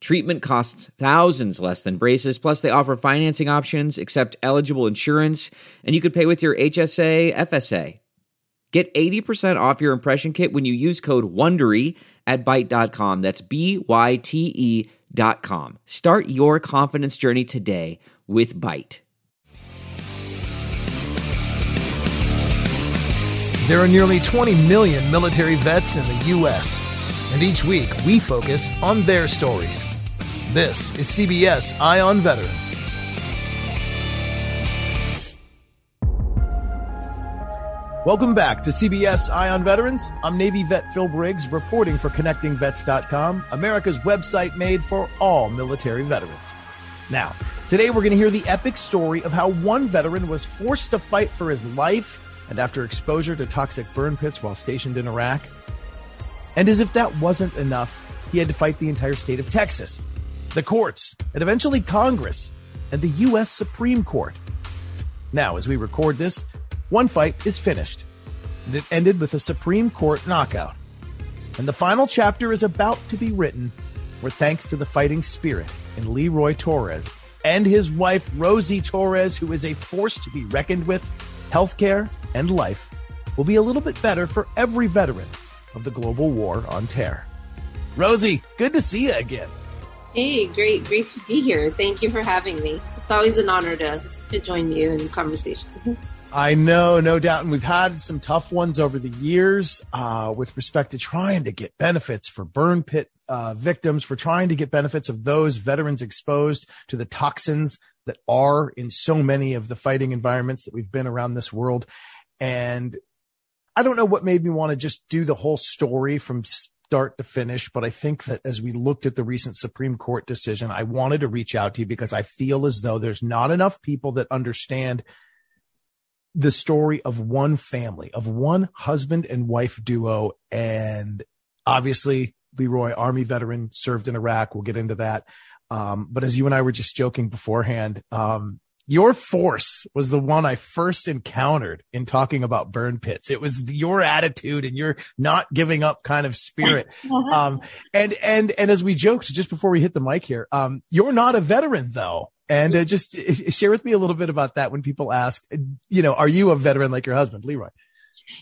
Treatment costs thousands less than braces, plus they offer financing options, accept eligible insurance, and you could pay with your HSA, FSA. Get 80% off your impression kit when you use code WONDERY at Byte.com. That's B-Y-T-E dot com. Start your confidence journey today with Byte. There are nearly 20 million military vets in the U.S., and each week we focus on their stories. This is CBS Eye on Veterans. Welcome back to CBS Eye on Veterans. I'm Navy vet Phil Briggs reporting for ConnectingVets.com, America's website made for all military veterans. Now, today we're going to hear the epic story of how one veteran was forced to fight for his life and after exposure to toxic burn pits while stationed in Iraq. And as if that wasn't enough, he had to fight the entire state of Texas, the courts, and eventually Congress and the U.S. Supreme Court. Now, as we record this, one fight is finished. And it ended with a Supreme Court knockout. And the final chapter is about to be written, where thanks to the fighting spirit in Leroy Torres and his wife, Rosie Torres, who is a force to be reckoned with, healthcare and life will be a little bit better for every veteran of the global war on terror. Rosie, good to see you again. Hey, great, great to be here. Thank you for having me. It's always an honor to, to join you in conversation. I know, no doubt. And we've had some tough ones over the years uh, with respect to trying to get benefits for burn pit uh, victims, for trying to get benefits of those veterans exposed to the toxins that are in so many of the fighting environments that we've been around this world. And I don't know what made me want to just do the whole story from start to finish, but I think that as we looked at the recent Supreme Court decision, I wanted to reach out to you because I feel as though there's not enough people that understand the story of one family, of one husband and wife duo. And obviously, Leroy, Army veteran, served in Iraq. We'll get into that. Um, but as you and I were just joking beforehand, um, your force was the one I first encountered in talking about burn pits. It was your attitude and your not giving up kind of spirit. Um, and, and, and as we joked just before we hit the mic here, um, you're not a veteran though. And uh, just uh, share with me a little bit about that when people ask, you know, are you a veteran like your husband, Leroy?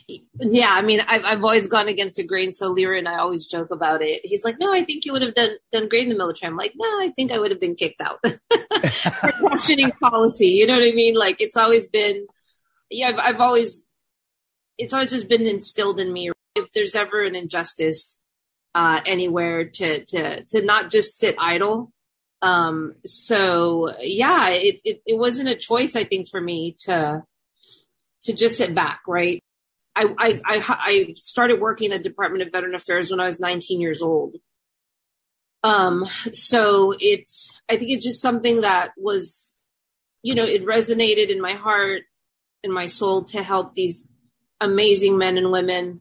Yeah, I mean, I've, I've always gone against the grain. So Leroy and I always joke about it. He's like, "No, I think you would have done done great in the military." I'm like, "No, I think I would have been kicked out for questioning policy." You know what I mean? Like, it's always been, yeah, I've, I've always, it's always just been instilled in me. If there's ever an injustice uh, anywhere, to to to not just sit idle um, so yeah, it, it, it wasn't a choice, I think, for me to, to just sit back, right? I, I, I, started working at the Department of Veteran Affairs when I was 19 years old. Um, so it's, I think it's just something that was, you know, it resonated in my heart and my soul to help these amazing men and women.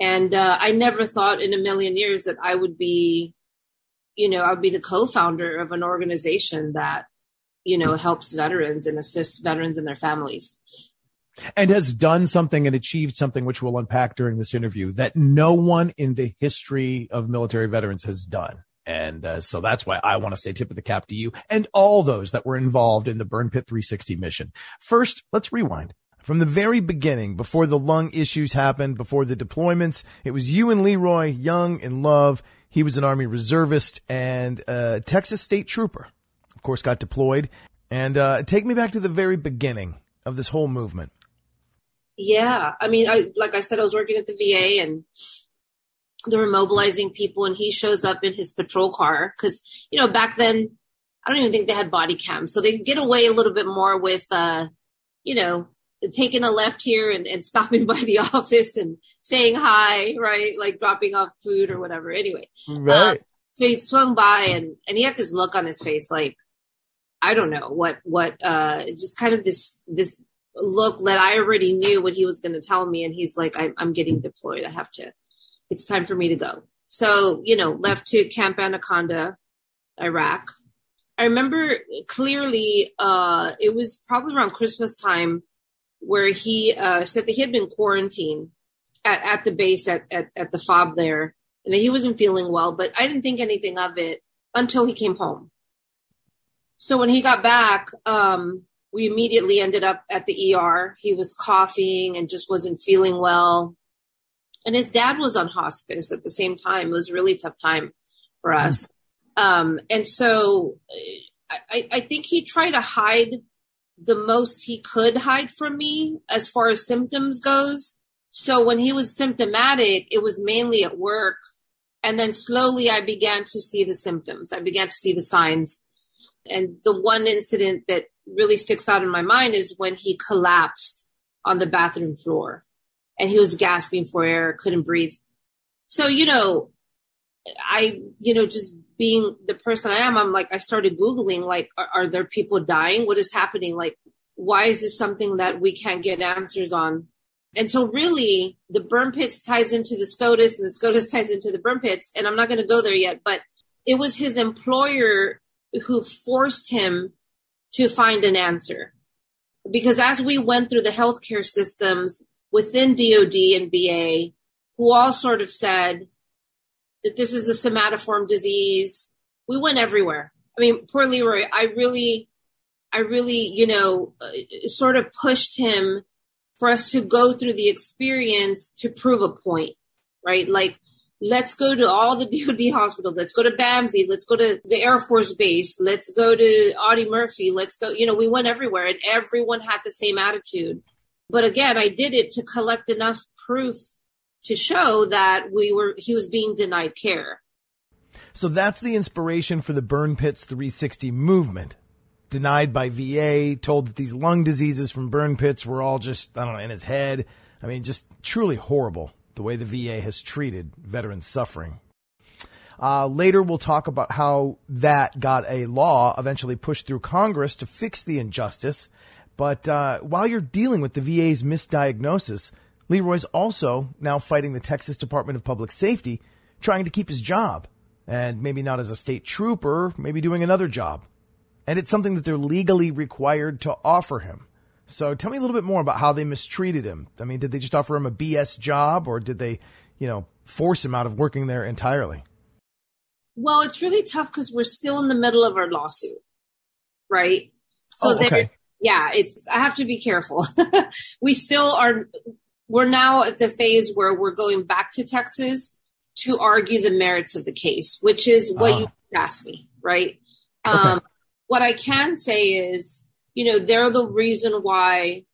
And, uh, I never thought in a million years that I would be you know, I'd be the co-founder of an organization that, you know, helps veterans and assists veterans and their families. And has done something and achieved something which we'll unpack during this interview that no one in the history of military veterans has done. And uh, so that's why I want to say tip of the cap to you and all those that were involved in the Burn Pit 360 mission. First, let's rewind. From the very beginning, before the lung issues happened, before the deployments, it was you and Leroy, young in love. He was an Army reservist and a Texas state trooper. Of course, got deployed. And uh, take me back to the very beginning of this whole movement. Yeah, I mean, I like I said, I was working at the VA and they were mobilizing people, and he shows up in his patrol car because you know back then I don't even think they had body cams, so they get away a little bit more with, uh, you know, taking a left here and, and stopping by the office and saying hi, right? Like dropping off food or whatever. Anyway. Right. Uh, so he swung by and, and he had this look on his face, like, I don't know what, what, uh, just kind of this, this look that I already knew what he was going to tell me. And he's like, I'm, I'm getting deployed. I have to, it's time for me to go. So, you know, left to Camp Anaconda, Iraq. I remember clearly, uh, it was probably around Christmas time where he uh, said that he had been quarantined at, at the base at, at, at the fob there and that he wasn't feeling well, but I didn't think anything of it until he came home. So when he got back, um, we immediately ended up at the ER. He was coughing and just wasn't feeling well. And his dad was on hospice at the same time. It was a really tough time for us. Um, and so I, I think he tried to hide the most he could hide from me as far as symptoms goes. So when he was symptomatic, it was mainly at work. And then slowly I began to see the symptoms. I began to see the signs. And the one incident that really sticks out in my mind is when he collapsed on the bathroom floor and he was gasping for air, couldn't breathe. So, you know, I, you know, just being the person I am, I'm like, I started Googling, like, are, are, there people dying? What is happening? Like, why is this something that we can't get answers on? And so really the burn pits ties into the SCOTUS and the SCOTUS ties into the burn pits. And I'm not going to go there yet, but it was his employer who forced him to find an answer. Because as we went through the healthcare systems within DOD and VA, who all sort of said, that this is a somatoform disease. We went everywhere. I mean, poor Leroy, I really, I really, you know, uh, sort of pushed him for us to go through the experience to prove a point, right? Like, let's go to all the DoD hospitals. Let's go to BAMC. Let's go to the Air Force Base. Let's go to Audie Murphy. Let's go, you know, we went everywhere and everyone had the same attitude. But again, I did it to collect enough proof to show that we were he was being denied care. So that's the inspiration for the Burn Pits 360 movement. Denied by VA, told that these lung diseases from burn pits were all just, I don't know, in his head. I mean, just truly horrible the way the VA has treated veterans suffering. Uh, later, we'll talk about how that got a law eventually pushed through Congress to fix the injustice. But uh, while you're dealing with the VA's misdiagnosis, Leroy's also now fighting the Texas Department of Public Safety, trying to keep his job. And maybe not as a state trooper, maybe doing another job. And it's something that they're legally required to offer him. So tell me a little bit more about how they mistreated him. I mean, did they just offer him a BS job or did they, you know, force him out of working there entirely? Well, it's really tough because we're still in the middle of our lawsuit, right? So oh, okay. yeah, it's, I have to be careful. we still are, we're now at the phase where we're going back to Texas to argue the merits of the case, which is what uh. you asked me, right? Okay. Um, what I can say is, you know, they're the reason why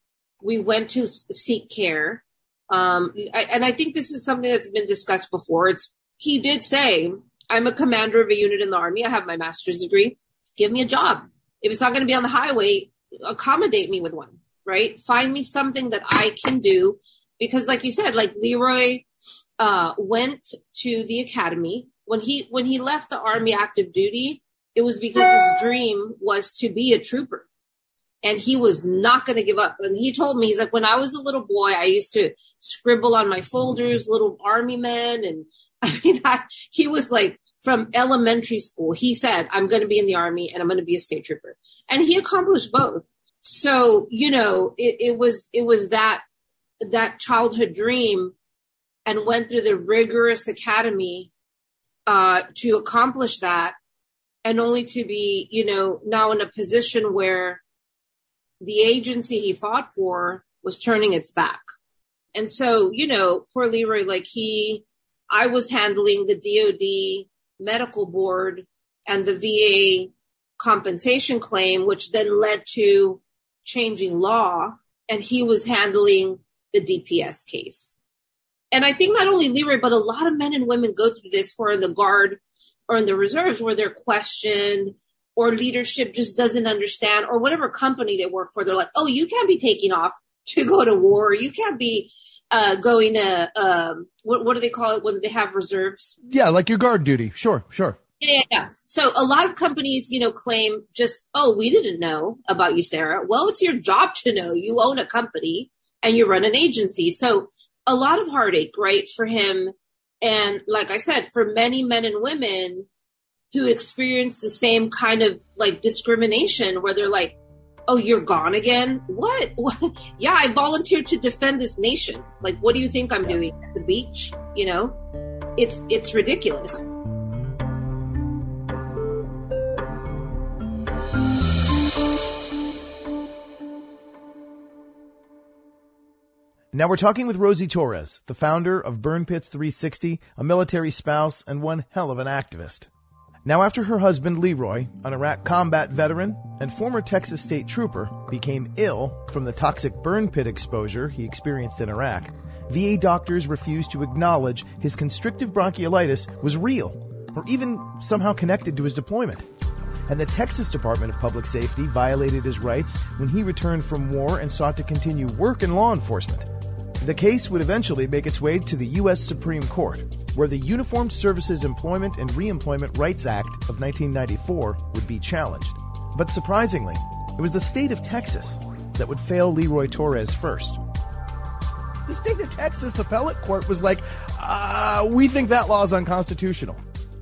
we went to seek care. Um, I, and I think this is something that's been discussed before. It's, he did say, I'm a commander of a unit in the army. I have my master's degree. Give me a job. If it's not going to be on the highway, accommodate me with one, right? Find me something that I can do because like you said, like Leroy, uh, went to the academy when he, when he left the army active duty, it was because his dream was to be a trooper and he was not going to give up. And he told me, he's like, when I was a little boy, I used to scribble on my folders, little army men. And I mean, I, he was like from elementary school. He said, I'm going to be in the army and I'm going to be a state trooper. And he accomplished both. So, you know, it, it was, it was that that childhood dream and went through the rigorous academy uh, to accomplish that and only to be, you know, now in a position where the agency he fought for was turning its back. And so, you know, poor Leroy, like he, I was handling the DOD medical board and the VA compensation claim, which then led to changing law. And he was handling the DPS case. And I think not only Leroy, but a lot of men and women go through this who are in the guard or in the reserves where they're questioned or leadership just doesn't understand or whatever company they work for. They're like, oh, you can't be taking off to go to war. You can't be uh, going to, um, what, what do they call it when they have reserves? Yeah, like your guard duty. Sure, sure. Yeah, yeah, yeah. So a lot of companies, you know, claim just, oh, we didn't know about you, Sarah. Well, it's your job to know. You own a company and you run an agency. So a lot of heartache, right, for him. And like I said, for many men and women who experience the same kind of like discrimination where they're like, oh, you're gone again? What? what? Yeah, I volunteered to defend this nation. Like, what do you think I'm doing at the beach? You know, it's, it's ridiculous. Now we're talking with Rosie Torres, the founder of Burn Pits 360, a military spouse and one hell of an activist. Now, after her husband Leroy, an Iraq combat veteran and former Texas state trooper, became ill from the toxic burn pit exposure he experienced in Iraq, VA doctors refused to acknowledge his constrictive bronchiolitis was real or even somehow connected to his deployment. And the Texas Department of Public Safety violated his rights when he returned from war and sought to continue work in law enforcement. The case would eventually make its way to the U.S. Supreme Court, where the Uniformed Services Employment and Reemployment Rights Act of 1994 would be challenged. But surprisingly, it was the state of Texas that would fail Leroy Torres first. The state of Texas appellate court was like, uh, we think that law is unconstitutional.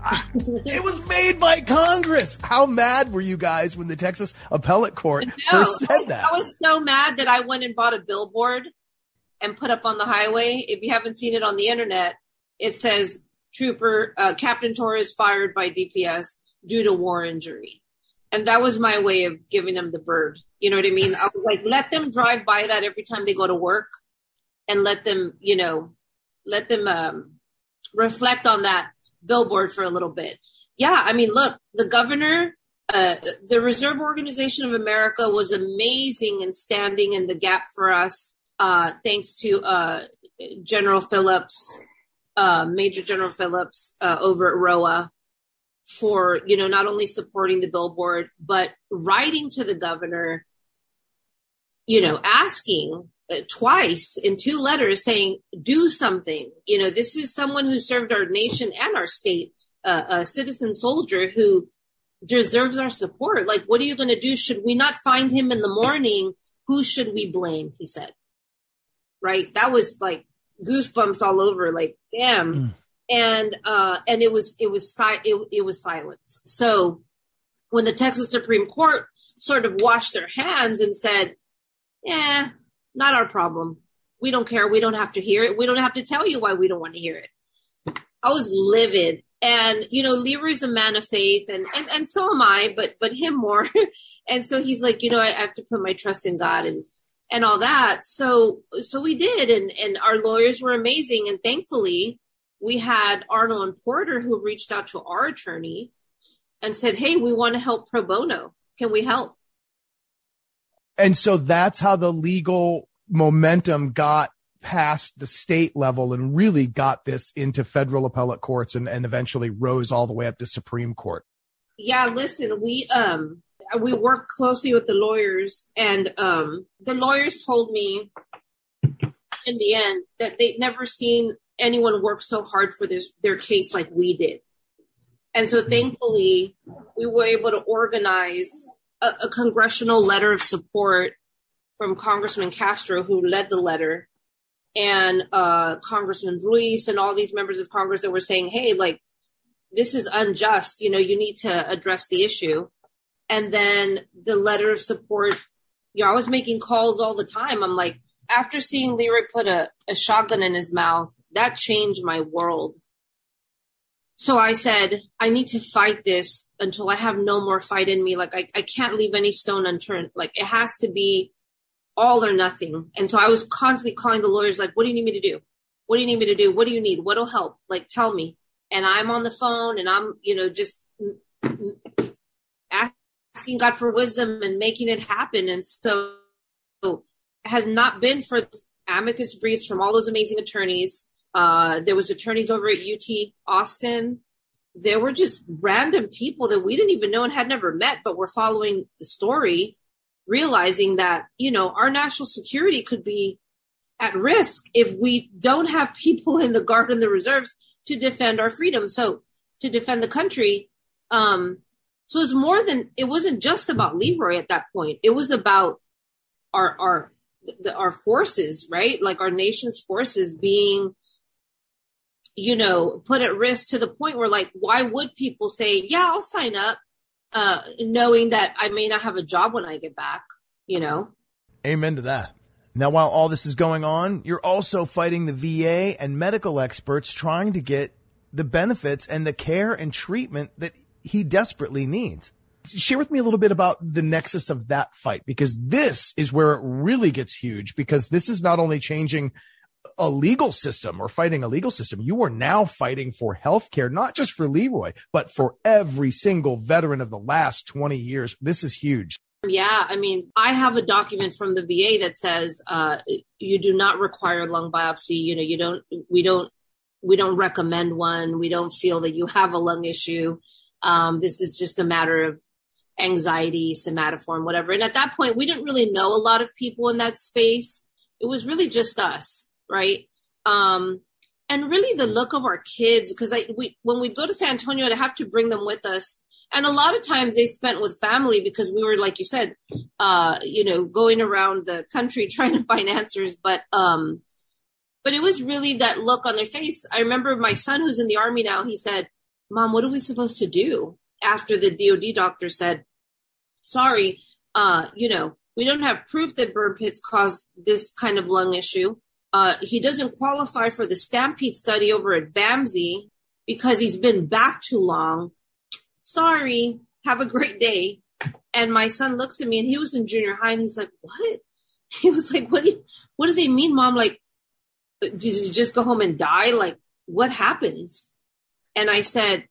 it was made by Congress. How mad were you guys when the Texas appellate court first said that? I was so mad that I went and bought a billboard and put up on the highway. If you haven't seen it on the internet, it says Trooper uh, Captain Torres fired by DPS due to war injury. And that was my way of giving them the bird. You know what I mean? I was like, let them drive by that every time they go to work and let them, you know, let them um, reflect on that billboard for a little bit. Yeah, I mean, look, the governor, uh, the Reserve Organization of America was amazing in standing in the gap for us uh, thanks to uh, General Phillips, uh, Major General Phillips uh, over at ROA for, you know, not only supporting the billboard, but writing to the governor, you know, asking uh, twice in two letters saying, do something. You know, this is someone who served our nation and our state, uh, a citizen soldier who deserves our support. Like, what are you going to do? Should we not find him in the morning? Who should we blame? He said right? That was like goosebumps all over, like, damn. Mm. And, uh, and it was, it was, si- it, it was silence. So when the Texas Supreme Court sort of washed their hands and said, yeah, not our problem. We don't care. We don't have to hear it. We don't have to tell you why we don't want to hear it. I was livid. And, you know, Leroy's a man of faith and, and, and so am I, but, but him more. and so he's like, you know, I have to put my trust in God and, and all that. So, so we did. And, and our lawyers were amazing. And thankfully we had Arnold and Porter who reached out to our attorney and said, Hey, we want to help pro bono. Can we help? And so that's how the legal momentum got past the state level and really got this into federal appellate courts and, and eventually rose all the way up to Supreme Court. Yeah, listen, we um we worked closely with the lawyers and um, the lawyers told me in the end that they'd never seen anyone work so hard for this, their case like we did. And so thankfully we were able to organize a, a congressional letter of support from Congressman Castro who led the letter and uh, Congressman Ruiz and all these members of Congress that were saying, hey, like, this is unjust. You know, you need to address the issue. And then the letter of support, you know, I was making calls all the time. I'm like, after seeing Leroy put a, a shotgun in his mouth, that changed my world. so I said, I need to fight this until I have no more fight in me. Like I, I can't leave any stone unturned. Like it has to be all or nothing. And so I was constantly calling the lawyers, like, what do you need me to do? What do you need me to do? What do you need? What'll help? Like, tell me. And I'm on the phone and I'm, you know, just God for wisdom and making it happen. And so had not been for amicus briefs from all those amazing attorneys, uh, there was attorneys over at UT Austin. There were just random people that we didn't even know and had never met, but were following the story, realizing that, you know, our national security could be at risk if we don't have people in the guard and the reserves to defend our freedom. So to defend the country. Um, so it was more than, it wasn't just about Leroy at that point. It was about our, our, the, our forces, right? Like our nation's forces being, you know, put at risk to the point where like, why would people say, yeah, I'll sign up, uh, knowing that I may not have a job when I get back, you know? Amen to that. Now, while all this is going on, you're also fighting the VA and medical experts trying to get the benefits and the care and treatment that he desperately needs share with me a little bit about the nexus of that fight because this is where it really gets huge because this is not only changing a legal system or fighting a legal system. You are now fighting for health care, not just for Leroy, but for every single veteran of the last 20 years. This is huge. Yeah, I mean, I have a document from the VA that says uh, you do not require lung biopsy. You know, you don't. We don't. We don't recommend one. We don't feel that you have a lung issue. Um, this is just a matter of anxiety, somatoform, whatever. And at that point, we didn't really know a lot of people in that space. It was really just us, right? Um, and really the look of our kids, because I, we, when we go to San Antonio, to have to bring them with us. And a lot of times they spent with family because we were, like you said, uh, you know, going around the country trying to find answers. But, um, but it was really that look on their face. I remember my son who's in the army now, he said, mom, what are we supposed to do? after the DOD doctor said, sorry, uh, you know, we don't have proof that burn pits cause this kind of lung issue. Uh, he doesn't qualify for the Stampede study over at BAMC because he's been back too long. Sorry, have a great day. And my son looks at me and he was in junior high and he's like, what? He was like, what do, you, what do they mean, mom? Like, did you just go home and die? Like, what happens? And I said,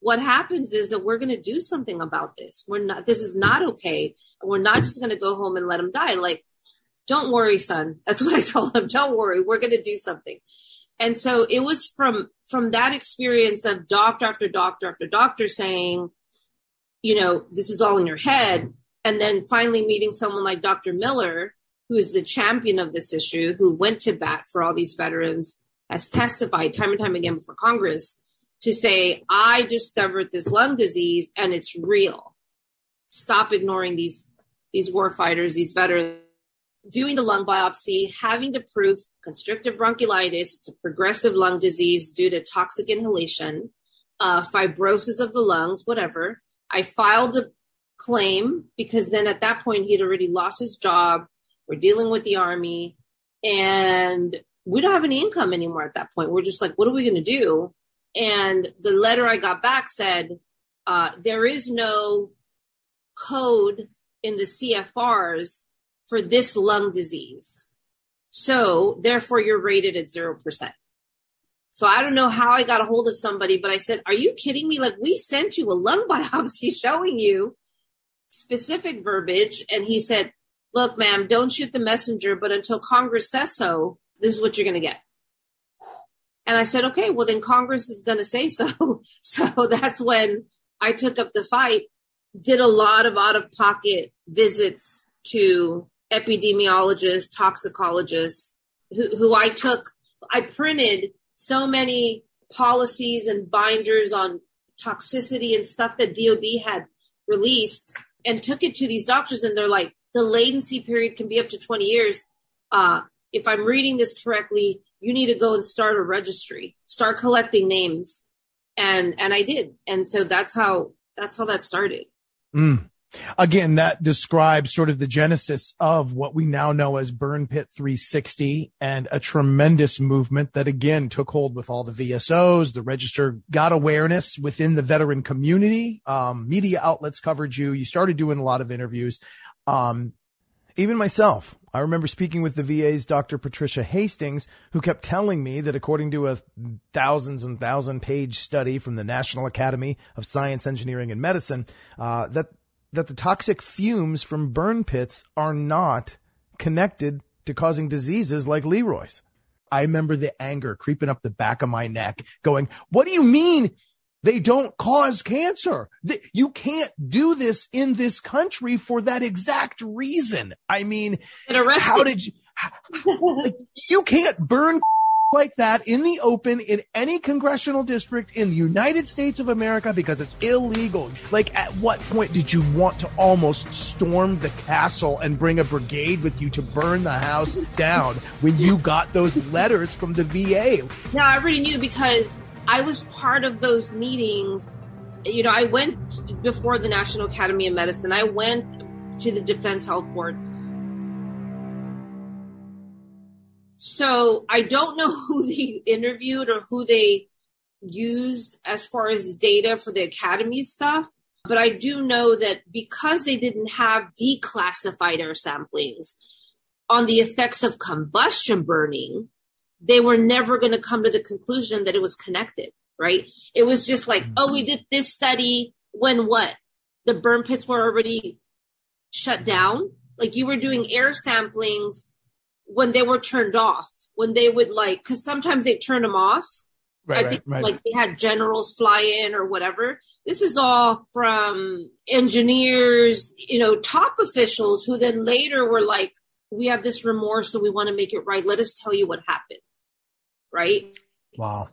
what happens is that we're going to do something about this. We're not, this is not okay. We're not just going to go home and let him die. Like, don't worry, son. That's what I told him. Don't worry. We're going to do something. And so it was from, from that experience of doctor after doctor after doctor saying, you know, this is all in your head. And then finally meeting someone like Dr. Miller, who is the champion of this issue, who went to bat for all these veterans, has testified time and time again before Congress to say, I discovered this lung disease and it's real. Stop ignoring these, these war fighters, these veterans. Doing the lung biopsy, having the proof constrictive bronchiolitis, it's a progressive lung disease due to toxic inhalation, uh, fibrosis of the lungs, whatever. I filed the claim because then at that point he'd already lost his job. We're dealing with the army and we don't have any income anymore at that point. We're just like, what are we going to do? And the letter I got back said, uh, there is no code in the CFRs for this lung disease. So therefore you're rated at 0%. So I don't know how I got a hold of somebody, but I said, are you kidding me? Like we sent you a lung biopsy showing you specific verbiage. And he said, look, ma'am, don't shoot the messenger, but until Congress says so, this is what you're going to get. And I said, okay, well then Congress is going to say so. so that's when I took up the fight, did a lot of out of pocket visits to epidemiologists, toxicologists who, who I took, I printed so many policies and binders on toxicity and stuff that DOD had released and took it to these doctors and they're like, the latency period can be up to 20 years. Uh, if I'm reading this correctly, you need to go and start a registry, start collecting names. And, and I did. And so that's how, that's how that started. Mm. Again, that describes sort of the genesis of what we now know as Burn Pit 360 and a tremendous movement that again took hold with all the VSOs. The register got awareness within the veteran community. Um, media outlets covered you. You started doing a lot of interviews. Um, even myself, I remember speaking with the VA's Dr. Patricia Hastings, who kept telling me that according to a thousands and thousand page study from the National Academy of Science, Engineering, and Medicine, uh, that that the toxic fumes from burn pits are not connected to causing diseases like Leroy's. I remember the anger creeping up the back of my neck going, what do you mean they don't cause cancer? You can't do this in this country for that exact reason. I mean, how did you, you can't burn like that in the open in any congressional district in the United States of America because it's illegal. Like, at what point did you want to almost storm the castle and bring a brigade with you to burn the house down when you got those letters from the VA? No, I already knew because I was part of those meetings. You know, I went before the National Academy of Medicine, I went to the Defense Health Board So I don't know who they interviewed or who they used as far as data for the academy stuff. But I do know that because they didn't have declassified air samplings on the effects of combustion burning, they were never going to come to the conclusion that it was connected, right? It was just like, mm-hmm. oh, we did this study when what? The burn pits were already shut down. Like you were doing air samplings when they were turned off, when they would like, cause sometimes they turn them off. Right, I think right, right. like they had generals fly in or whatever. This is all from engineers, you know, top officials who then later were like, we have this remorse so we want to make it right. Let us tell you what happened. Right. Wow.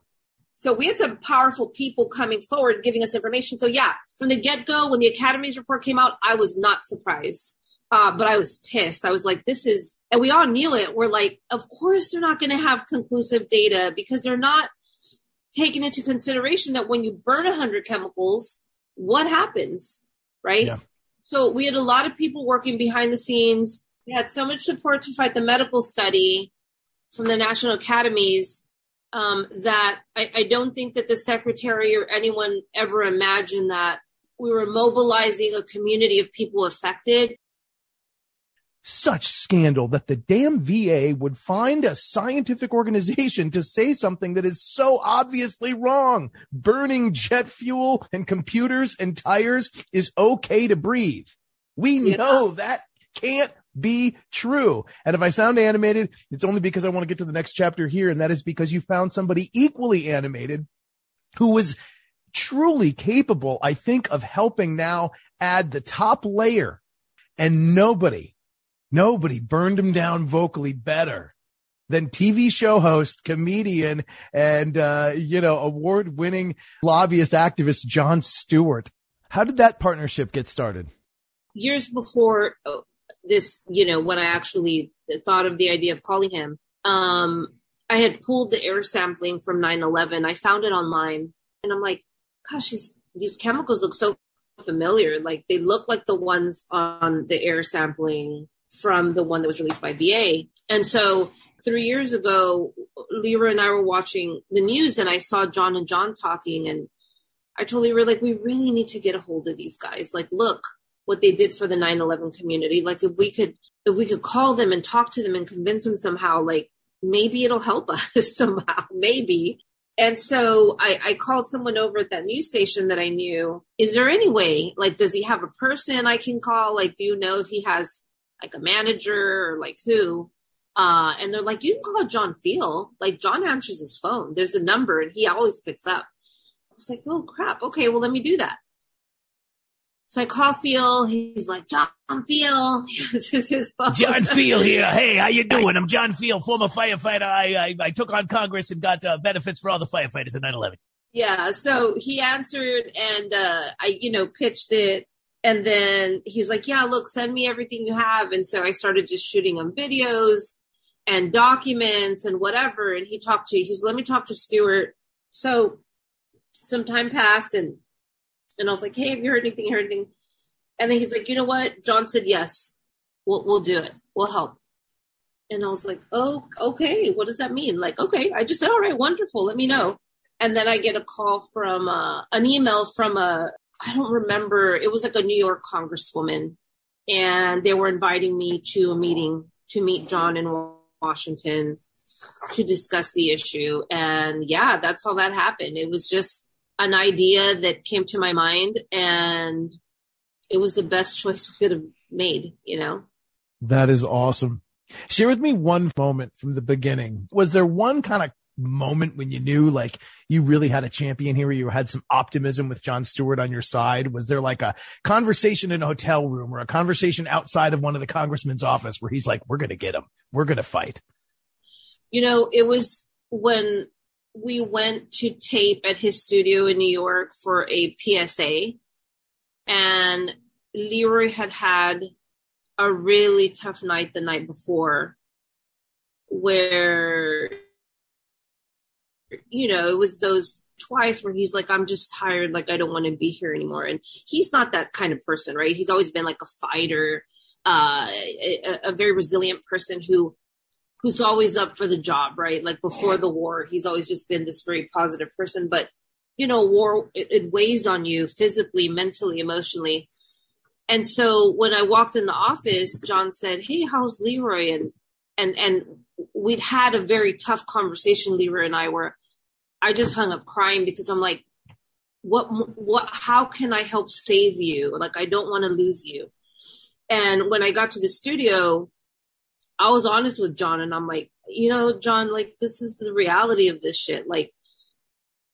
So we had some powerful people coming forward giving us information. So yeah, from the get go, when the Academy's report came out, I was not surprised. Uh, but I was pissed. I was like, this is, and we all knew it. We're like, of course they're not going to have conclusive data because they're not taking into consideration that when you burn a hundred chemicals, what happens? Right. Yeah. So we had a lot of people working behind the scenes. We had so much support to fight the medical study from the national academies um, that I, I don't think that the secretary or anyone ever imagined that we were mobilizing a community of people affected such scandal that the damn VA would find a scientific organization to say something that is so obviously wrong. Burning jet fuel and computers and tires is okay to breathe. We yeah. know that can't be true. And if I sound animated, it's only because I want to get to the next chapter here. And that is because you found somebody equally animated who was truly capable, I think, of helping now add the top layer and nobody Nobody burned him down vocally better than TV show host, comedian, and, uh, you know, award winning lobbyist activist Jon Stewart. How did that partnership get started? Years before this, you know, when I actually thought of the idea of calling him, um, I had pulled the air sampling from 9-11. I found it online and I'm like, gosh, these, these chemicals look so familiar. Like they look like the ones on the air sampling from the one that was released by VA. And so three years ago, Leroy and I were watching the news and I saw John and John talking and I told Leroy, like, we really need to get a hold of these guys. Like, look what they did for the 9-11 community. Like, if we could, if we could call them and talk to them and convince them somehow, like, maybe it'll help us somehow, maybe. And so I, I called someone over at that news station that I knew. Is there any way, like, does he have a person I can call? Like, do you know if he has like a manager or like who. Uh, and they're like, you can call John Feal. Like John answers his phone. There's a number and he always picks up. I was like, oh crap. Okay. Well, let me do that. So I call Feal. He's like, John Feal. his phone. John Feal here. Hey, how you doing? I'm John Feal, former firefighter. I, I, I took on Congress and got uh, benefits for all the firefighters in 9-11. Yeah. So he answered and, uh, I, you know, pitched it and then he's like, yeah, look, send me everything you have. And so I started just shooting him videos and documents and whatever. And he talked to, he's, let me talk to Stewart. So some time passed and, and I was like, Hey, have you heard anything? Heard anything? And then he's like, you know what? John said, yes, we'll, we'll do it. We'll help. And I was like, oh, okay. What does that mean? Like, okay. I just said, all right, wonderful. Let me know. And then I get a call from, uh, an email from a, I don't remember. It was like a New York congresswoman and they were inviting me to a meeting to meet John in Washington to discuss the issue. And yeah, that's how that happened. It was just an idea that came to my mind and it was the best choice we could have made, you know? That is awesome. Share with me one moment from the beginning. Was there one kind of moment when you knew like you really had a champion here, you had some optimism with Jon Stewart on your side? Was there like a conversation in a hotel room or a conversation outside of one of the congressman's office where he's like, we're going to get him. We're going to fight. You know, it was when we went to tape at his studio in New York for a PSA and Leroy had had a really tough night the night before where you know it was those twice where he's like i'm just tired like i don't want to be here anymore. And he's not that kind of person right? He's always been like a fighter uh a, a very resilient person who who's always up for the job right like before the war he's always just been this very positive person but you know war it, it weighs on you physically mentally emotionally and so when I walked in the office, John said, Hey, how's Leroy? And, and, and we'd had a very tough conversation, Leroy and I, were, I just hung up crying because I'm like, what, what, how can I help save you? Like, I don't want to lose you. And when I got to the studio, I was honest with John and I'm like, you know, John, like, this is the reality of this shit. Like,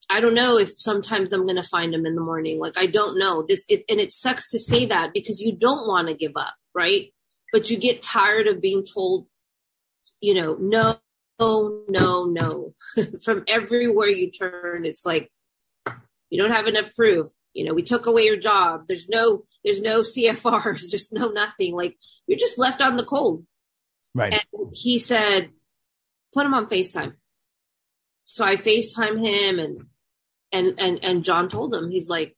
I don't know if sometimes I'm going to find him in the morning. Like, I don't know this. It, and it sucks to say that because you don't want to give up, right? But you get tired of being told, you know, no, no, no, no. From everywhere you turn, it's like, you don't have enough proof. You know, we took away your job. There's no, there's no CFRs. There's no nothing. Like, you're just left on the cold. Right. And he said, put him on FaceTime. So I FaceTime him and and and and John told him, he's like,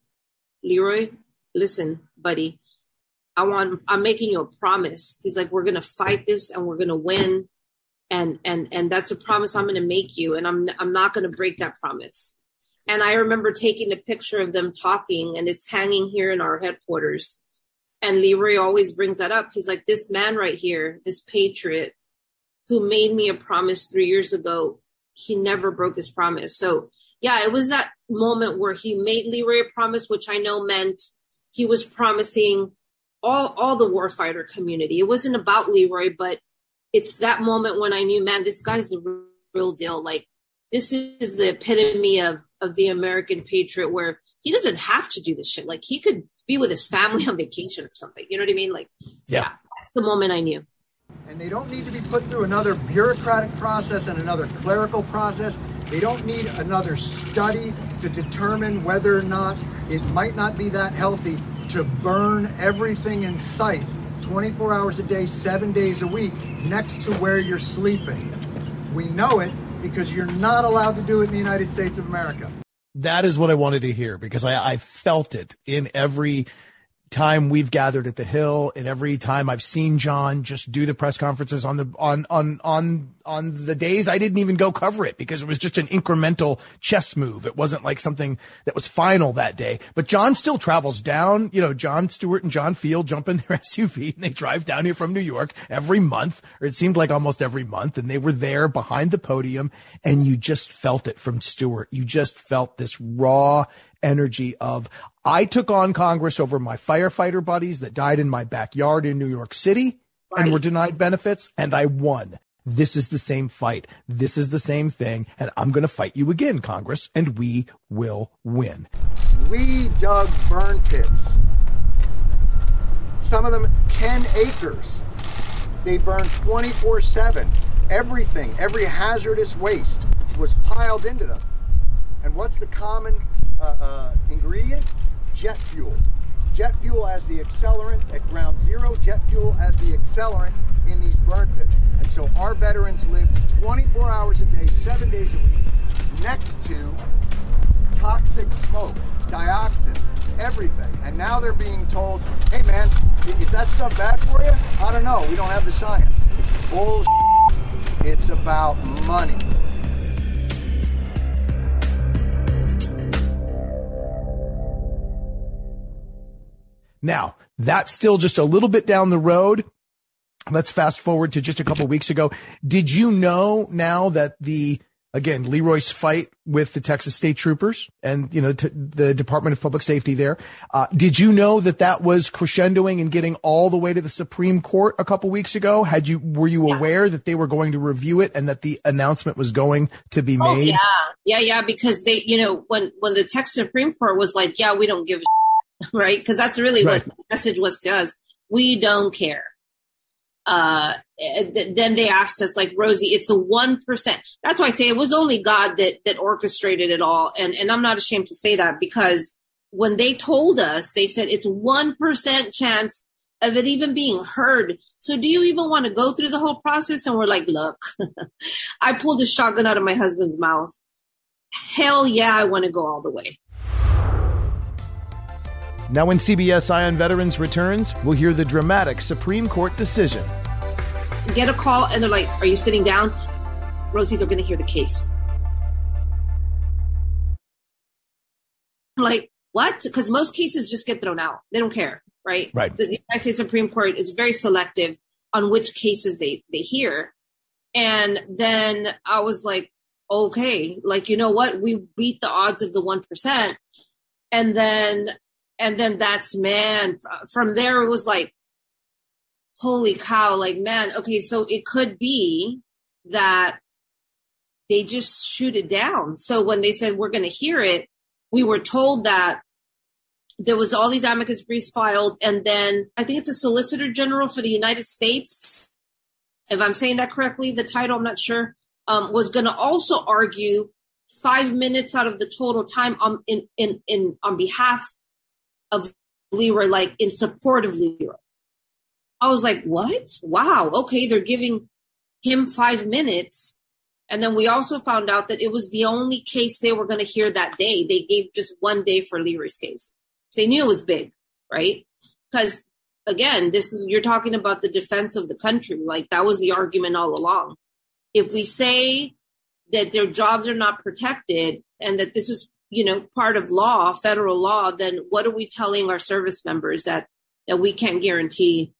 Leroy, listen, buddy, I want I'm making you a promise. He's like, we're gonna fight this and we're gonna win. And and and that's a promise I'm gonna make you, and I'm I'm not gonna break that promise. And I remember taking a picture of them talking, and it's hanging here in our headquarters. And Leroy always brings that up. He's like, this man right here, this patriot who made me a promise three years ago, he never broke his promise. So yeah, it was that moment where he made Leroy a promise, which I know meant he was promising all all the warfighter community. It wasn't about Leroy, but it's that moment when I knew, man, this guy's the real deal. Like this is the epitome of of the American patriot, where he doesn't have to do this shit. Like he could be with his family on vacation or something. You know what I mean? Like, yeah, yeah that's the moment I knew. And they don't need to be put through another bureaucratic process and another clerical process. They don't need another study to determine whether or not it might not be that healthy to burn everything in sight 24 hours a day, seven days a week next to where you're sleeping. We know it because you're not allowed to do it in the United States of America. That is what I wanted to hear because I, I felt it in every time we've gathered at the Hill and every time I've seen John just do the press conferences on the on on on on the days I didn't even go cover it because it was just an incremental chess move. It wasn't like something that was final that day. But John still travels down. You know, Jon Stewart and John Feal jump in their SUV and they drive down here from New York every month, or it seemed like almost every month, and they were there behind the podium, and you just felt it from Stewart. You just felt this raw energy of I took on Congress over my firefighter buddies that died in my backyard in New York City right. and were denied benefits and I won. This is the same fight. This is the same thing. And I'm going to fight you again, Congress, and we will win. We dug burn pits. Some of them 10 acres. They burned 24 7. Everything, every hazardous waste was piled into them. And what's the common uh, uh, ingredient? Jet fuel. Jet fuel as the accelerant at ground zero, jet fuel as the accelerant in these burn pits. And so our veterans lived 24 hours a day, seven days a week, next to toxic smoke, dioxins, everything. And now they're being told, hey man, is that stuff bad for you? I don't know. We don't have the science. Bull. It's about money. Now, that's still just a little bit down the road. Let's fast forward to just a couple weeks ago. Did you know now that the again Leroy's fight with the Texas State Troopers and you know t- the Department of Public Safety there? Uh, did you know that that was crescendoing and getting all the way to the Supreme Court a couple weeks ago? Had you were you yeah. aware that they were going to review it and that the announcement was going to be oh, made? Yeah, yeah, yeah. Because they, you know, when when the Texas Supreme Court was like, yeah, we don't give a right? Because that's really right. what the message was to us. We don't care. Uh, th- then they asked us, like, Rosie, it's a 1%. That's why I say it was only God that, that orchestrated it all. And, and I'm not ashamed to say that because when they told us, they said it's 1% chance of it even being heard. So do you even want to go through the whole process? And we're like, look, I pulled a shotgun out of my husband's mouth. Hell yeah, I want to go all the way. Now, when CBS Eye on Veterans returns, we'll hear the dramatic Supreme Court decision. Get a call, and they're like, Are you sitting down? Rosie, they're going to hear the case. I'm like, what? Because most cases just get thrown out. They don't care, right? Right. The, the United States Supreme Court is very selective on which cases they, they hear. And then I was like, okay, like, you know what? We beat the odds of the 1%. And then and then that's man from there it was like holy cow like man okay so it could be that they just shoot it down. So when they said we're going to hear it we were told that there was all these amicus briefs filed and then i think it's a solicitor general for the united states if i'm saying that correctly the title i'm not sure um, was going to also argue five minutes out of the total time on in, in, in on behalf of Leroy, like in support of Leroy. I was like, what? Wow. Okay. They're giving him five minutes. And then we also found out that it was the only case they were going to hear that day. They gave just one day for Leroy's case. They knew it was big, right? Because again, this is, you're talking about the defense of the country. Like that was the argument all along. If we say that their jobs are not protected and that this is you know, part of law, federal law, then what are we telling our service members that, that we can't guarantee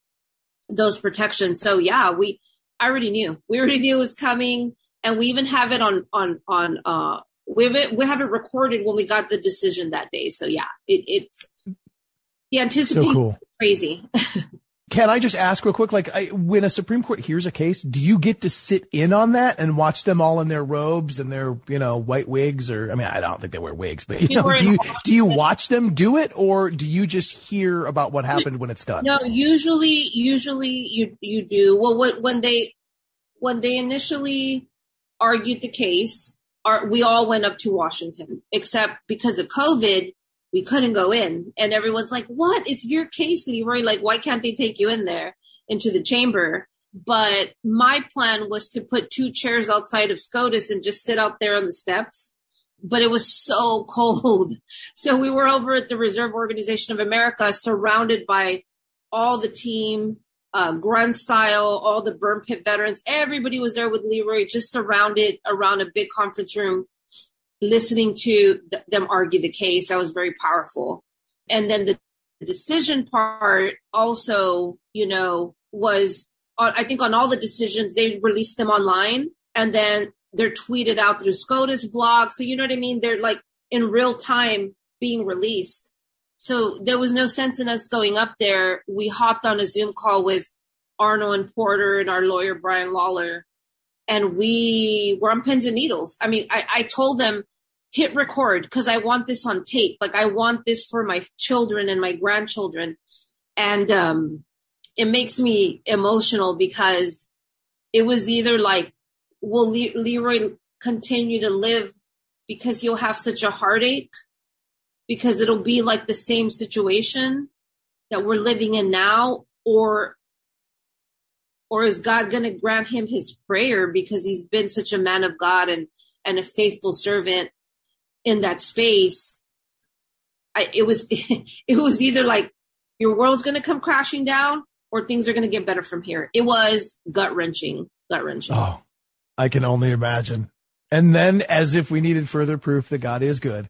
those protections? So yeah, we, I already knew, we already knew it was coming and we even have it on, on, on, uh, we have it, we have it recorded when we got the decision that day. So yeah, it, it's the anticipation so cool. crazy. Can I just ask real quick, like I, when a Supreme Court hears a case, do you get to sit in on that and watch them all in their robes and their, you know, white wigs or, I mean, I don't think they wear wigs, but you know, do you, do you watch them do it or do you just hear about what happened when it's done? No, usually, usually you, you do. Well, what, when they, when they initially argued the case, our, we all went up to Washington, except because of COVID, we couldn't go in. And everyone's like, what? It's your case, Leroy. Like, why can't they take you in there into the chamber? But my plan was to put two chairs outside of SCOTUS and just sit out there on the steps. But it was so cold. So we were over at the Reserve Organization of America, surrounded by all the team, uh, grunt style, all the burn pit veterans. Everybody was there with Leroy, just surrounded around a big conference room listening to th- them argue the case, that was very powerful. And then the decision part also, you know, was on, I think on all the decisions, they released them online and then they're tweeted out through SCOTUS blog. So you know what I mean? They're like in real time being released. So there was no sense in us going up there. We hopped on a Zoom call with Arnold and Porter and our lawyer, Brian Lawler, and we were on pins and needles. I mean, I, I told them, hit record because I want this on tape. Like I want this for my children and my grandchildren. And um, it makes me emotional because it was either like, will Le- Leroy continue to live because he'll have such a heartache? Because it'll be like the same situation that we're living in now, or or is God going to grant him his prayer because he's been such a man of God and and a faithful servant in that space. I, it was, it was either like your world's going to come crashing down or things are going to get better from here. It was gut wrenching, gut wrenching. Oh, I can only imagine. And then, as if we needed further proof that God is good.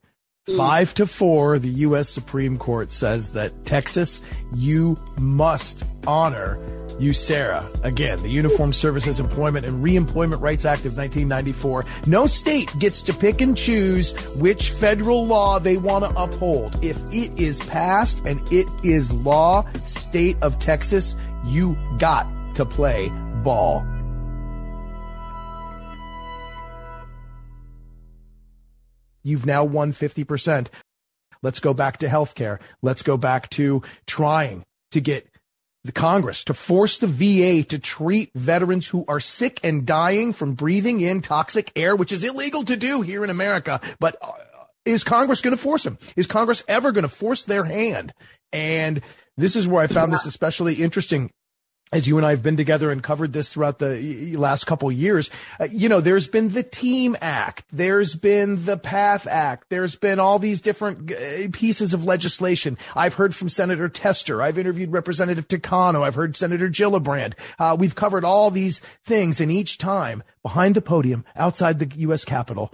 Mm. five to four, the U.S. Supreme Court says that Texas, you must honor USERRA. Again, the Uniformed Services Employment and Reemployment Rights Act of 1994. No state gets to pick and choose which federal law they want to uphold. If it is passed and it is law, state of Texas, you got to play ball. You've now won 50%. Let's go back to healthcare. Let's go back to trying to get the Congress to force the VA to treat veterans who are sick and dying from breathing in toxic air, which is illegal to do here in America. But uh, is Congress going to force them? Is Congress ever going to force their hand? And this is where I found this especially interesting as you and I have been together and covered this throughout the last couple years, uh, you know, there's been the Team Act, there's been the PATH Act, there's been all these different uh, pieces of legislation. I've heard from Senator Tester, I've interviewed Representative Takano, I've heard Senator Gillibrand. Uh, we've covered all these things, and each time behind the podium outside the U.S. Capitol,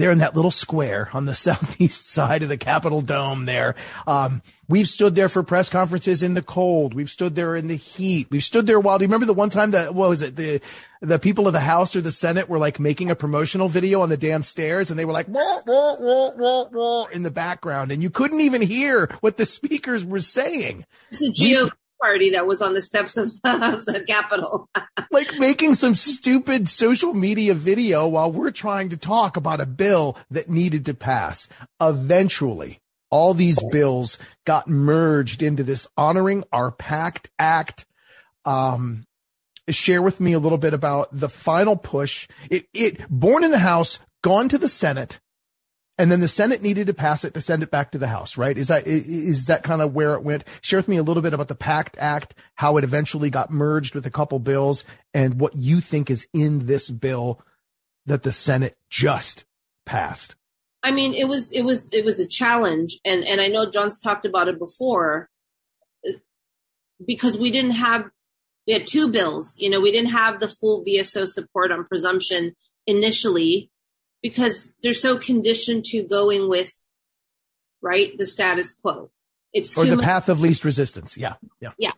there in that little square on the southeast side of the Capitol Dome there. Um, we've stood there for press conferences in the cold. We've stood there in the heat. We've stood there while, do you remember the one time that, what was it? The, the people of the House or the Senate were like making a promotional video on the damn stairs and they were like, wah, wah, wah, in the background and you couldn't even hear what the speakers were saying. It's a GOP party that was on the steps of, of the Capitol. like making some stupid social media video while we're trying to talk about a bill that needed to pass. Eventually, all these bills got merged into this honoring our pact act. Um, share with me a little bit about the final push. It, it born in the House, gone to the Senate, and then the Senate needed to pass it to send it back to the House, right? Is that is that kind of where it went? Share with me a little bit about the PACT Act, how it eventually got merged with a couple bills, and what you think is in this bill that the Senate just passed. I mean, it was it was it was a challenge, and and I know John's talked about it before, because we didn't have we had two bills. You know, we didn't have the full VSO support on presumption initially because they're so conditioned to going with right the status quo. It's or the much- path of least resistance. Yeah, yeah, yeah.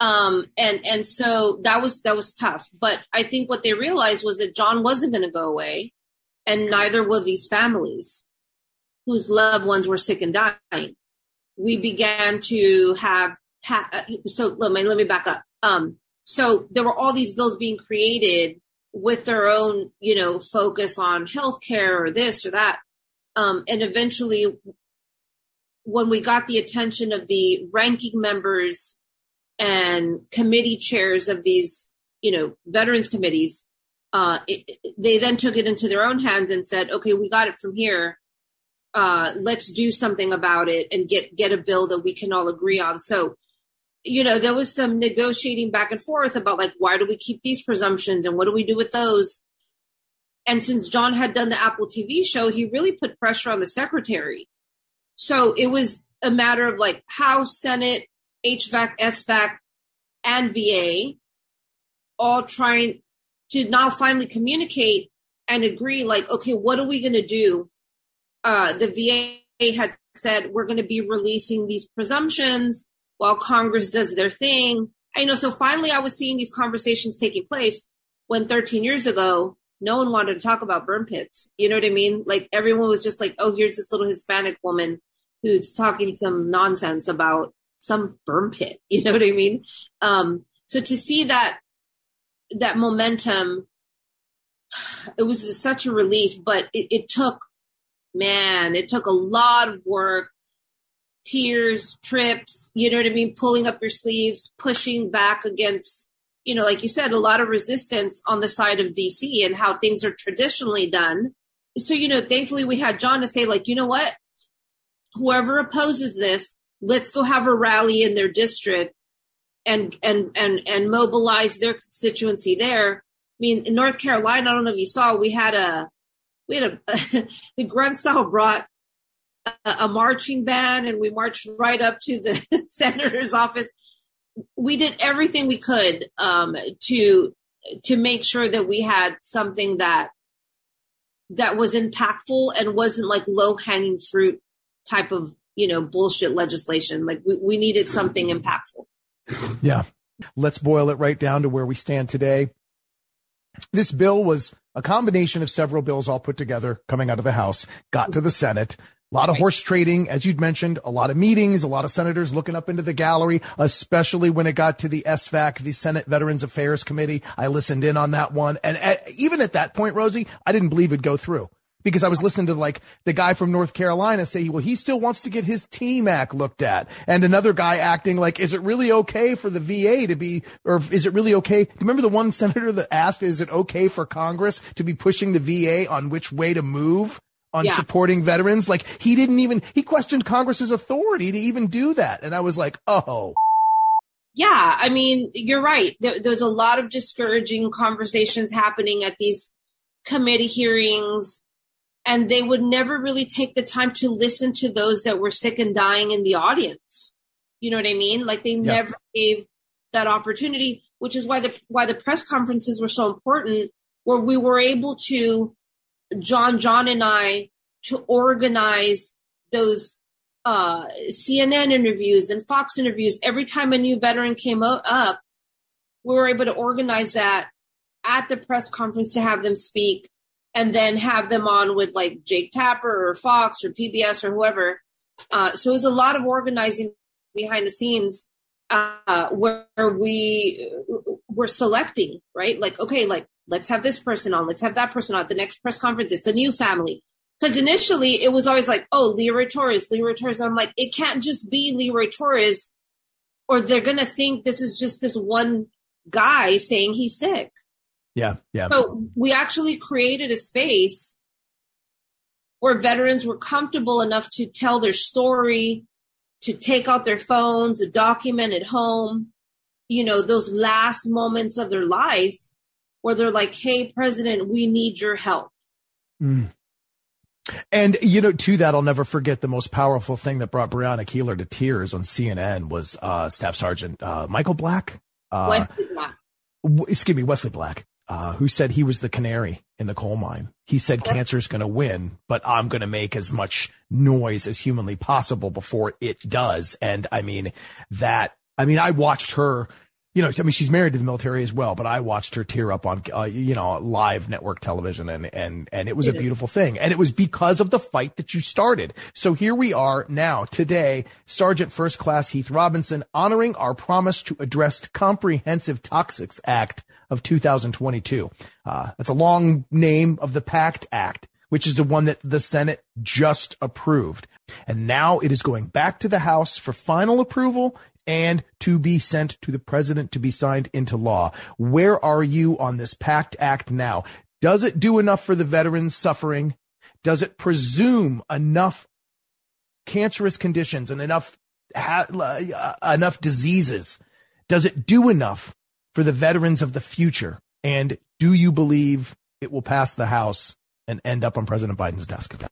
Um, and and so that was that was tough. But I think what they realized was that John wasn't going to go away, and neither will these families whose loved ones were sick and dying. We began to have pa- so let me let me back up. Um, so there were all these bills being created with their own, you know, focus on healthcare or this or that. Um, and eventually, when we got the attention of the ranking members and committee chairs of these, you know, veterans committees, uh, it, they then took it into their own hands and said, okay, we got it from here. Uh, let's do something about it and get, get a bill that we can all agree on. So you know, there was some negotiating back and forth about like, why do we keep these presumptions and what do we do with those? And since Jon had done the Apple TV show, he really put pressure on the secretary. So it was a matter of like House, Senate, HVAC, SVAC, and VA all trying to now finally communicate and agree like, okay, what are we going to do? Uh, the VA had said, we're going to be releasing these presumptions while Congress does their thing. I know. So finally, I was seeing these conversations taking place when 13 years ago, no one wanted to talk about burn pits. You know what I mean? Like everyone was just like, oh, here's this little Hispanic woman who's talking some nonsense about some burn pit. You know what I mean? Um, so to see that, that momentum, it was such a relief, but it, it took, man, it took a lot of work tears, trips, you know what I mean? Pulling up your sleeves, pushing back against, you know, like you said, a lot of resistance on the side of DC and how things are traditionally done. So, you know, thankfully we had John to say, like, you know what? Whoever opposes this, let's go have a rally in their district and, and, and, and mobilize their constituency there. I mean, in North Carolina, I don't know if you saw, we had a, we had a, the grunt style brought a, marching band and we marched right up to the senator's office. We did everything we could um, to to make sure that we had something that that was impactful and wasn't like low hanging fruit type of you know bullshit legislation. Like we, we needed something impactful. Yeah. Let's boil it right down to where we stand today. This bill was a combination of several bills all put together coming out of the House, got to the Senate. A lot of horse trading, as you'd mentioned, a lot of meetings, a lot of senators looking up into the gallery, especially when it got to the SVAC, the Senate Veterans Affairs Committee. I listened in on that one. And at, even at that point, Rosie, I didn't believe it'd go through because I was listening to like the guy from North Carolina say, well, he still wants to get his TMAC looked at. And another guy acting like, is it really okay for the VA to be, or is it really okay? Remember the one senator that asked, is it okay for Congress to be pushing the VA on which way to move? On yeah. supporting veterans, like he didn't even, he questioned Congress's authority to even do that. And I was like, oh, yeah, I mean, you're right. There, there's a lot of discouraging conversations happening at these committee hearings and they would never really take the time to listen to those that were sick and dying in the audience. You know what I mean? Like they never gave that opportunity, which is why the why the press conferences were so important, where we were able to, John, John, and I, to organize those uh, CNN interviews and Fox interviews. Every time a new veteran came up, we were able to organize that at the press conference to have them speak and then have them on with like Jake Tapper or Fox or PBS or whoever. Uh, so it was a lot of organizing behind the scenes uh, where we were selecting, right? Like, okay, like let's have this person on, let's have that person on. The next press conference, it's a new family. Because initially it was always like, oh, Leroy Torres, Leroy Torres. I'm like, it can't just be Leroy Torres, or they're gonna think this is just this one guy saying he's sick. Yeah, yeah. So we actually created a space where veterans were comfortable enough to tell their story, to take out their phones, to document at home, you know, those last moments of their life where they're like, Hey, president, we need your help. Mm. And you know, to that, I'll never forget the most powerful thing that brought Brianna Keilar to tears on CNN was uh, Staff Sergeant uh, Michael Black. Uh, Wesley Black. W- excuse me, Wesley Black uh, who said he was the canary in the coal mine. He said cancer is going to win, but I'm going to make as much noise as humanly possible before it does. And I mean, that, I mean, I watched her you know, I mean, she's married to the military as well, but I watched her tear up on, uh, you know, live network television and, and, and it was it a beautiful is. thing. And it was because of the fight that you started. So here we are now today, Sergeant First Class Heath Robinson honoring our promise to address Comprehensive Toxics Act of 2022. Uh, that's a long name of the PACT Act which is the one that the Senate just approved. And now it is going back to the House for final approval and to be sent to the president to be signed into law. Where are you on this PACT Act now? Does it do enough for the veterans suffering? Does it presume enough cancerous conditions and enough uh, enough diseases? Does it do enough for the veterans of the future? And do you believe it will pass the House and end up on President Biden's desk?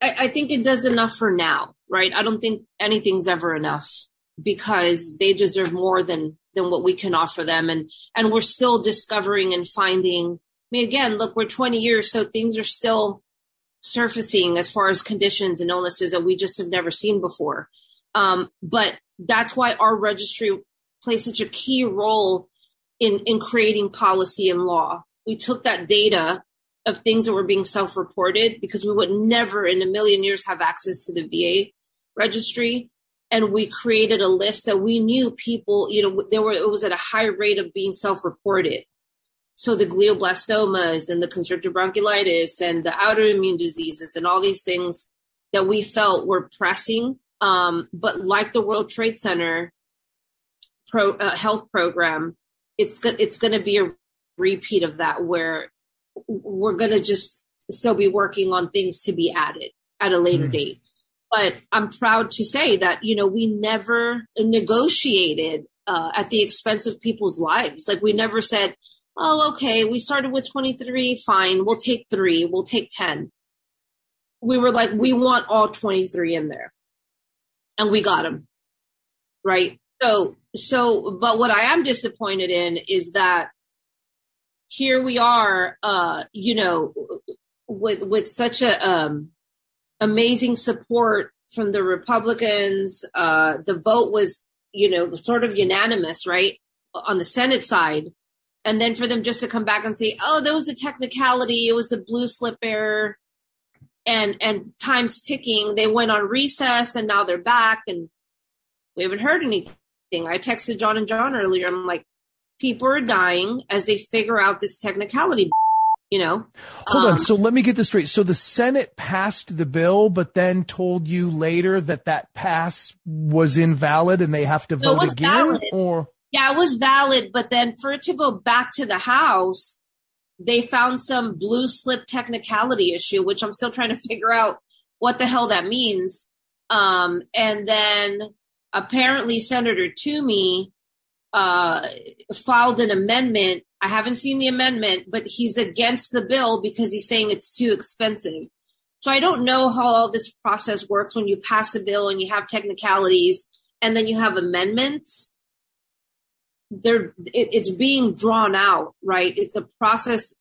I, I think it does enough for now, right? I don't think anything's ever enough because they deserve more than than what we can offer them. And and we're still discovering and finding I mean again look we're 20 years so things are still surfacing as far as conditions and illnesses that we just have never seen before. Um, but that's why our registry plays such a key role in in creating policy and law. We took that data of things that were being self-reported because we would never in a million years have access to the VA registry and we created a list that we knew people, you know, there were, it was at a high rate of being self-reported. So the glioblastomas and the constrictive bronchiolitis and the autoimmune diseases and all these things that we felt were pressing. Um, but like the World Trade Center pro, uh, health program, it's, it's going to be a repeat of that where we're going to just still be working on things to be added at a later mm. date. But I'm proud to say that, you know, we never negotiated uh, at the expense of people's lives. Like we never said, oh, okay, we started with 23, fine, we'll take three, we'll take 10. we were like, we want all 23 in there. And we got them. Right. So, so, but what I am disappointed in is that here we are, uh, you know, with, with such a, um, amazing support from the Republicans. Uh, the vote was, you know, sort of unanimous, right? On the Senate side. And then for them just to come back and say, oh, there was a technicality. It was a blue slip error and, and time's ticking. They went on recess and now they're back and we haven't heard anything. I texted John and John earlier. I'm like, people are dying as they figure out this technicality you know. Hold um, on. So let me get this straight. So the Senate passed the bill, but then told you later that that pass was invalid and they have to vote again valid. or? Yeah, it was valid, but then for it to go back to the House, they found some blue slip technicality issue, which I'm still trying to figure out what the hell that means. Um, and then apparently Senator Toomey, uh, filed an amendment I haven't seen the amendment, but he's against the bill because he's saying it's too expensive. So I don't know how all this process works when you pass a bill and you have technicalities and then you have amendments. There, it, it's being drawn out, right? It's the process.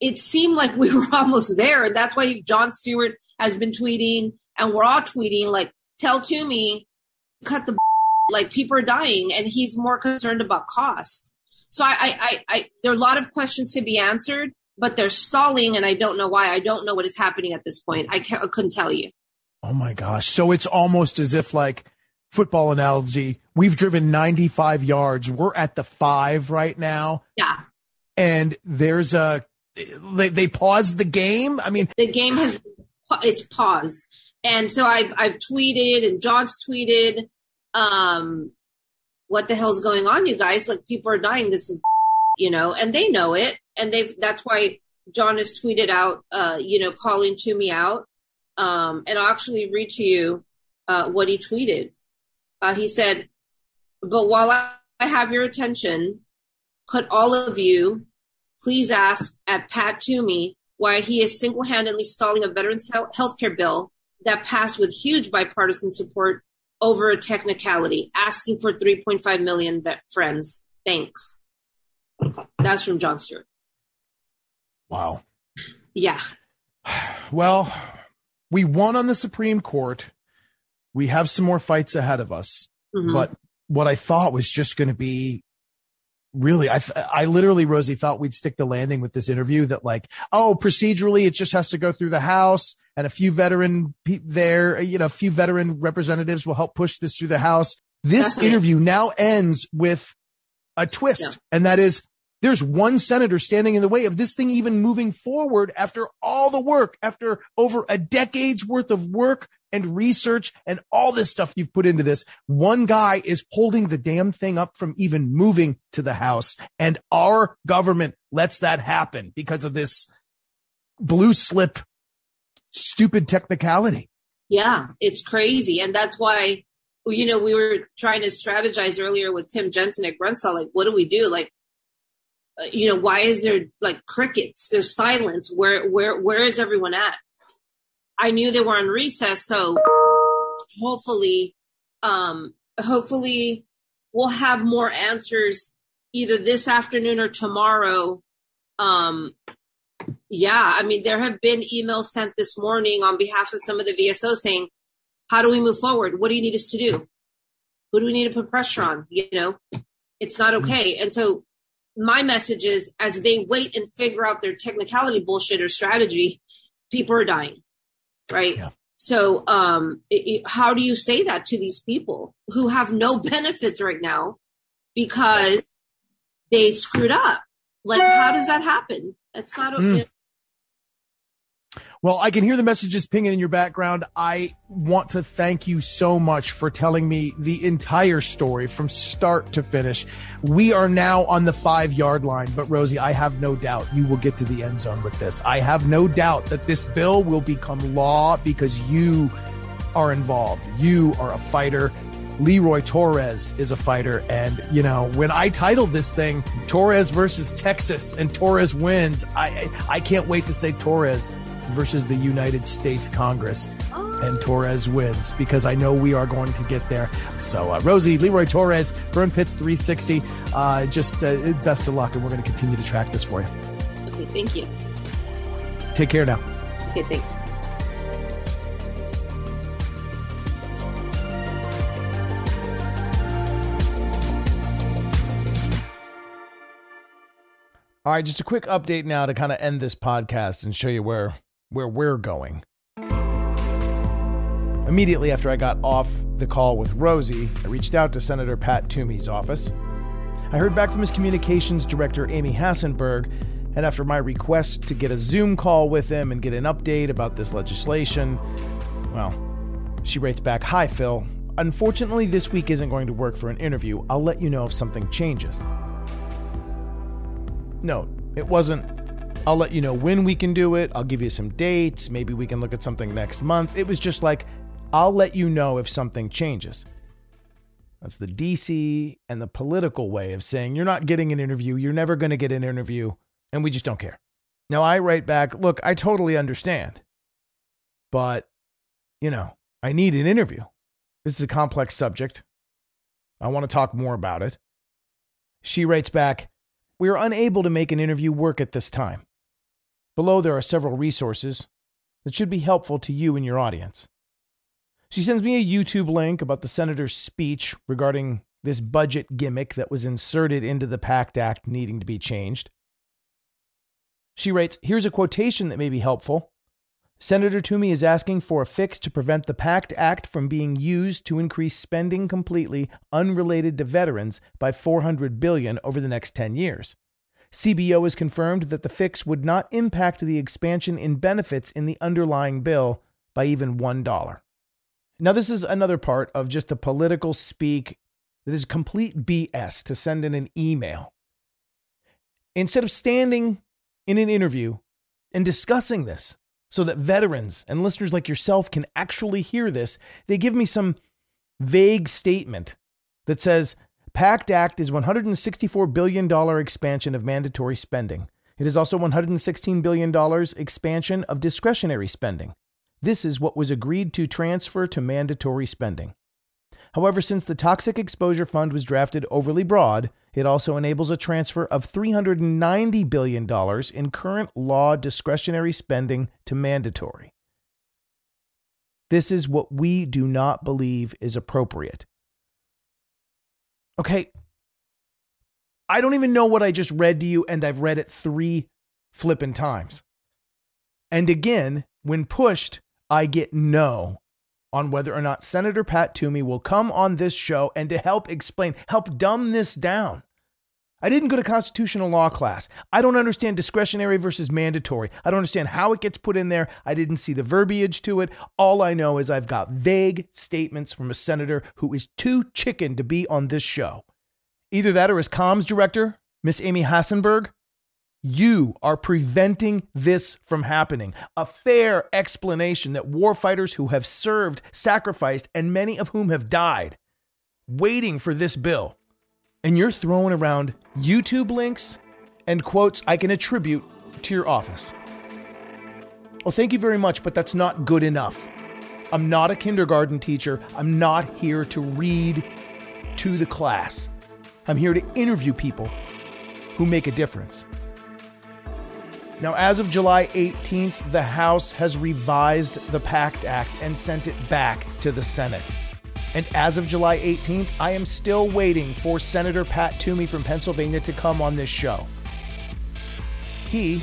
It seemed like we were almost there. That's why Jon Stewart has been tweeting and we're all tweeting like, tell Toomey, cut the, like people are dying and he's more concerned about cost. So I, I, I, there are a lot of questions to be answered, but they're stalling, and I don't know why. I don't know what is happening at this point. I, I couldn't tell you. Oh my gosh! So it's almost as if like football analogy. We've driven 95 yards. We're at the five right now. Yeah. And there's a they, they paused the game. I mean, the game has it's paused, and so I've I've tweeted and John's tweeted. Um, what the hell's going on, you guys? Like people are dying. This is, you know, and they know it. And they've, that's why Jon has tweeted out, uh, you know, calling Toomey out. Um, and I'll actually read to you, uh, what he tweeted. Uh, he said, but while I have your attention, could all of you please ask at Pat Toomey why he is single-handedly stalling a veterans health care bill that passed with huge bipartisan support over a technicality, asking for 3.5 million friends. Thanks. That's from Jon Stewart. Wow. Yeah. Well, we won on the Supreme Court. We have some more fights ahead of us. Mm-hmm. But what I thought was just going to be really, I, th- I literally, Rosie, thought we'd stick the landing with this interview that like, oh, procedurally, it just has to go through the House and a few veteran pe- there, you know, a few veteran representatives will help push this through the House. This interview now ends with a twist, yeah. and that is there's one senator standing in the way of this thing even moving forward after all the work, after over a decade's worth of work and research and all this stuff you've put into this. One guy is holding the damn thing up from even moving to the House, and our government lets that happen because of this blue slip stupid technicality. Yeah, it's crazy. And that's why, you know, we were trying to strategize earlier with Tim Jensen at Grunt Style. Like, what do we do? Like, uh, you know, why is there like crickets? There's silence. Where, where, where is everyone at? I knew they were on recess. So hopefully, um, hopefully we'll have more answers either this afternoon or tomorrow um, yeah, I mean, there have been emails sent this morning on behalf of some of the VSOs saying, how do we move forward? What do you need us to do? Who do we need to put pressure on? You know, it's not okay. And so my message is as they wait and figure out their technicality bullshit or strategy, people are dying. Right. Yeah. So, um, it, it, how do you say that to these people who have no benefits right now because they screwed up? Like, how does that happen? That's not. Mm. Well, I can hear the messages pinging in your background. I want to thank you so much for telling me the entire story from start to finish. We are now on the five yard line, but Rosie, I have no doubt you will get to the end zone with this. I have no doubt that this bill will become law because you are involved. You are a fighter. Leroy Torres is a fighter. And, you know, when I titled this thing Torres versus Texas and Torres wins, I, I can't wait to say Torres versus the United States Congress. Oh. And Torres wins because I know we are going to get there. So, uh, Rosie, Leroy Torres, Burn Pits 360. Uh, just uh, best of luck, and we're going to continue to track this for you. Okay, thank you. Take care now. Okay, thanks. All right, just a quick update now to kind of end this podcast and show you where where we're going. Immediately after I got off the call with Rosie, I reached out to Senator Pat Toomey's office. I heard back from his communications director, Amy Hassenberg, and after my request to get a Zoom call with him and get an update about this legislation, well, she writes back Hi, Phil. Unfortunately, this week isn't going to work for an interview. I'll let you know if something changes. No, it wasn't. I'll let you know when we can do it. I'll give you some dates. Maybe we can look at something next month. It was just like, I'll let you know if something changes. That's the DC and the political way of saying you're not getting an interview. You're never going to get an interview. And we just don't care. Now I write back, look, I totally understand. But, you know, I need an interview. This is a complex subject. I want to talk more about it. She writes back, we are unable to make an interview work at this time. Below, there are several resources that should be helpful to you and your audience. She sends me a YouTube link about the senator's speech regarding this budget gimmick that was inserted into the PACT Act needing to be changed. She writes Here's a quotation that may be helpful. Senator Toomey is asking for a fix to prevent the PACT Act from being used to increase spending completely unrelated to veterans by 400 billion over the next 10 years. CBO has confirmed that the fix would not impact the expansion in benefits in the underlying bill by even $1. Now this is another part of just the political speak that is complete BS to send in an email. Instead of standing in an interview and discussing this, so that veterans and listeners like yourself can actually hear this, they give me some vague statement that says PACT Act is $164 billion expansion of mandatory spending. It is also $116 billion expansion of discretionary spending. This is what was agreed to transfer to mandatory spending. However, since the Toxic Exposure Fund was drafted overly broad, it also enables a transfer of $390 billion in current law discretionary spending to mandatory. This is what we do not believe is appropriate. Okay, I don't even know what I just read to you, and I've read it three flippin' times. And again, when pushed, I get no on whether or not Senator Pat Toomey will come on this show and to help explain, help dumb this down. I didn't go to constitutional law class. I don't understand discretionary versus mandatory. I don't understand how it gets put in there. I didn't see the verbiage to it. All I know is I've got vague statements from a senator who is too chicken to be on this show. Either that or as comms director, Miss Amy Hassenberg, you are preventing this from happening. A fair explanation that warfighters who have served, sacrificed, and many of whom have died, waiting for this bill. And you're throwing around YouTube links and quotes I can attribute to your office. Well, thank you very much, but that's not good enough. I'm not a kindergarten teacher. I'm not here to read to the class. I'm here to interview people who make a difference. Now, as of July 18th, the House has revised the PACT Act and sent it back to the Senate. And as of July 18th, I am still waiting for Senator Pat Toomey from Pennsylvania to come on this show. He,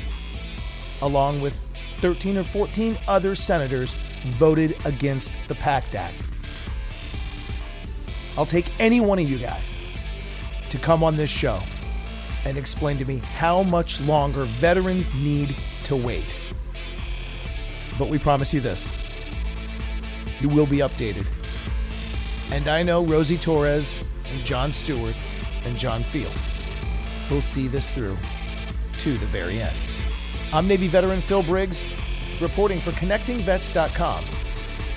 along with 13 or 14 other senators, voted against the PACT Act. I'll take any one of you guys to come on this show and explain to me how much longer veterans need to wait. But we promise you this you will be updated. And I know Rosie Torres and Jon Stewart and John Feal will see this through to the very end. I'm Navy veteran Phil Briggs, reporting for ConnectingVets.com.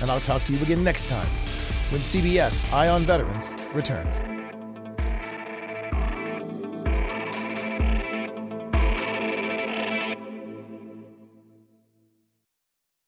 And I'll talk to you again next time when CBS Eye on Veterans returns.